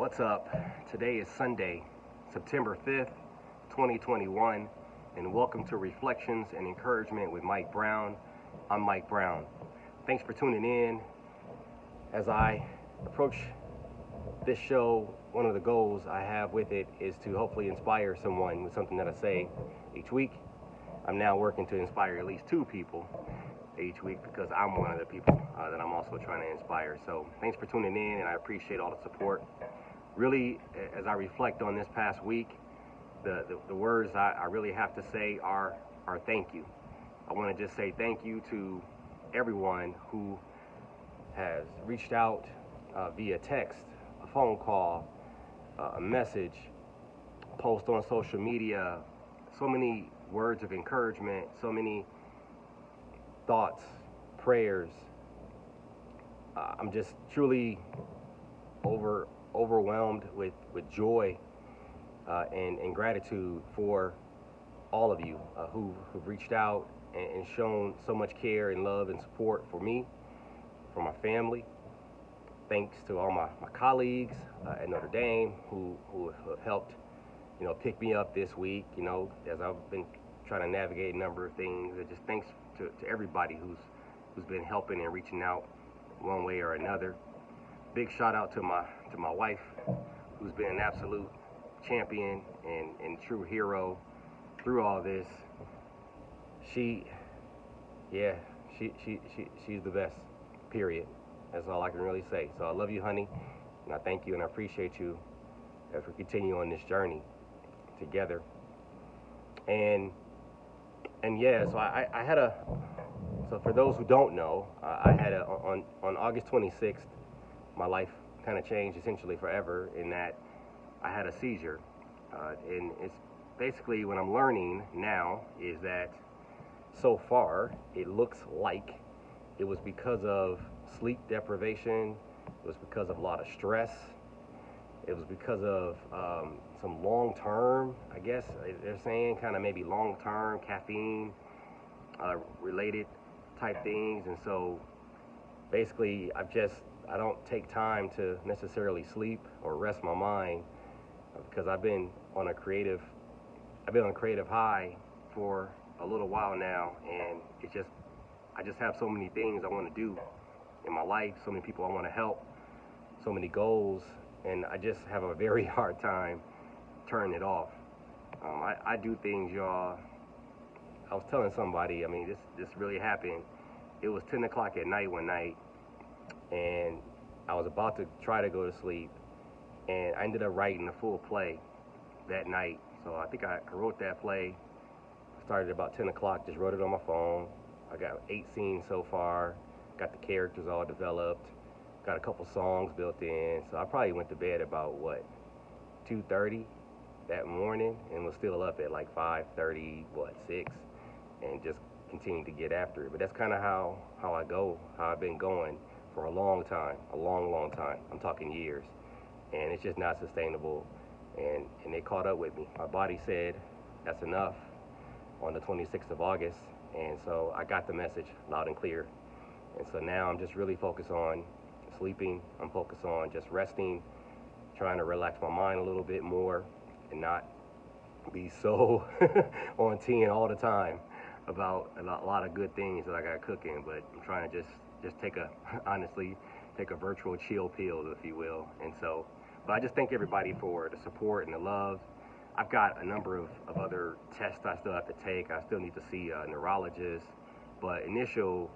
What's up? Today is Sunday, September 5th, 2021, and welcome to Reflections and Encouragement with Mike Brown. I'm Mike Brown. Thanks for tuning in. As I approach this show, one of the goals I have with it is to hopefully inspire someone with something that I say each week. I'm now working to inspire at least two people each week because I'm one of the people uh, that I'm also trying to inspire. So thanks for tuning in, and I appreciate all the support. Really, as I reflect on this past week, the, the, the words I, I really have to say are, are thank you. I want to just say thank you to everyone who has reached out uh, via text, a phone call, uh, a message, post on social media, so many words of encouragement, so many thoughts, prayers. Uh, I'm just truly over overwhelmed with, with joy uh, and, and gratitude for all of you uh, who, who've reached out and, and, shown so much care and love and support for me, for my family. Thanks to all my, my colleagues uh, at Notre Dame who, who have helped, you know, pick me up this week, you know, as I've been trying to navigate a number of things. And just thanks to, to everybody who's who's been helping and reaching out one way or another. Big shout out to my to my wife, who's been an absolute champion and, and true hero through all this. She, yeah, she, she, she, she's the best, period. That's all I can really say. So I love you, honey, and I thank you and I appreciate you as we continue on this journey together. And and yeah, so I, I had a, so for those who don't know, I had a, on, on August 26th, my life kind of changed essentially forever in that I had a seizure. Uh, and it's basically what I'm learning now is that so far it looks like it was because of sleep deprivation, it was because of a lot of stress, it was because of um, some long term, I guess they're saying, kind of maybe long term caffeine uh, related type things. And so basically, I've just, I don't take time to necessarily sleep or rest my mind because I've been on a creative, I've been on a creative high for a little while now. And it's just, I just have so many things I want to do in my life, so many people I want to help, so many goals and I just have a very hard time turning it off. Um, I, I do things, y'all. I was telling somebody, I mean, this this really happened. It was 10 o'clock at night one night, and I was about to try to go to sleep, and I ended up writing a full play that night. So I think I, wrote that play. I started about 10 o'clock, just wrote it on my phone. I got eight scenes so far. Got the characters all developed got a couple songs built in. So I probably went to bed about what 2:30 that morning and was still up at like 5:30, what 6, and just continued to get after it. But that's kind of how how I go, how I've been going for a long time, a long, long time. I'm talking years, and it's just not sustainable. And and they caught up with me. My body said that's enough on the 26th of August, and so I got the message loud and clear. And so now I'm just really focused on sleeping. I'm focused on just resting, trying to relax my mind a little bit more and not be so on 10 all the time about a lot of good things that I got cooking, but I'm trying to just just take a honestly take a virtual chill pill, if you will. And so, but I just thank everybody for the support and the love. I've got a number of, of other tests I still have to take. I still need to see a neurologist, but initial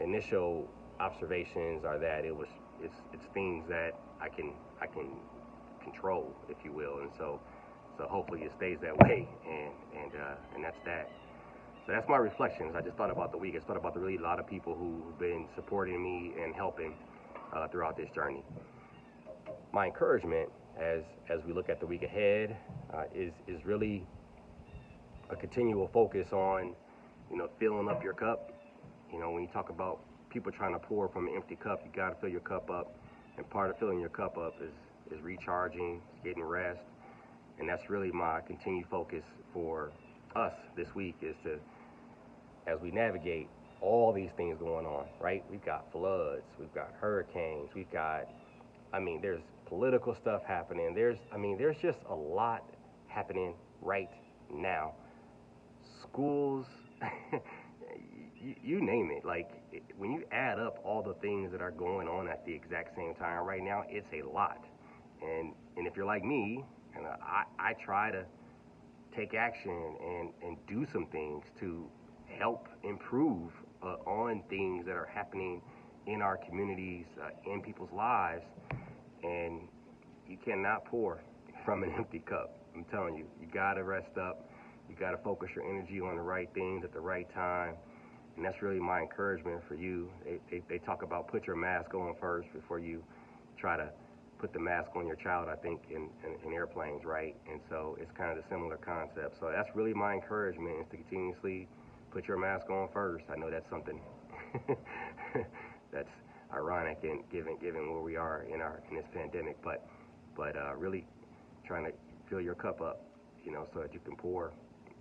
initial observations are that it was it's it's things that I can I can control, if you will, and so so hopefully it stays that way, and and uh, and that's that. So that's my reflections. I just thought about the week. I thought about the really a lot of people who've been supporting me and helping uh, throughout this journey. My encouragement as as we look at the week ahead uh, is is really a continual focus on you know filling up your cup. You know when you talk about people trying to pour from an empty cup. You got to fill your cup up, and part of filling your cup up is is recharging, getting rest, and that's really my continued focus for us this week is to, as we navigate all these things going on, right? We've got floods, we've got hurricanes, we've got, I mean, there's political stuff happening. There's, I mean, there's just a lot happening right now. Schools, you, you, name it. Like when you add up all the things that are going on at the exact same time right now, it's a lot. And and if you're like me, and I, I try to take action and, and do some things to help improve uh, on things that are happening in our communities, uh, in people's lives. And you cannot pour from an empty cup. I'm telling you, you got to rest up. You got to focus your energy on the right things at the right time. And that's really my encouragement for you. They, they, they talk about put your mask on first before you try to put the mask on your child, I think, in, in, in, airplanes, right? And so it's kind of a similar concept. So that's really my encouragement is to continuously put your mask on first. I know that's something that's ironic and given given where we are in our in this pandemic, but but uh, really trying to fill your cup up, you know, so that you can pour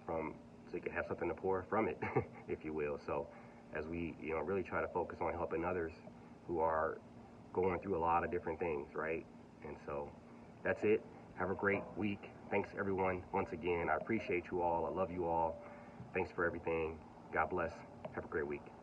from so you can have something to pour from it, if you will. So as we you know really try to focus on helping others who are going through a lot of different things, right? And so that's it. Have a great week. Thanks everyone once again. I appreciate you all. I love you all. Thanks for everything. God bless. Have a great week.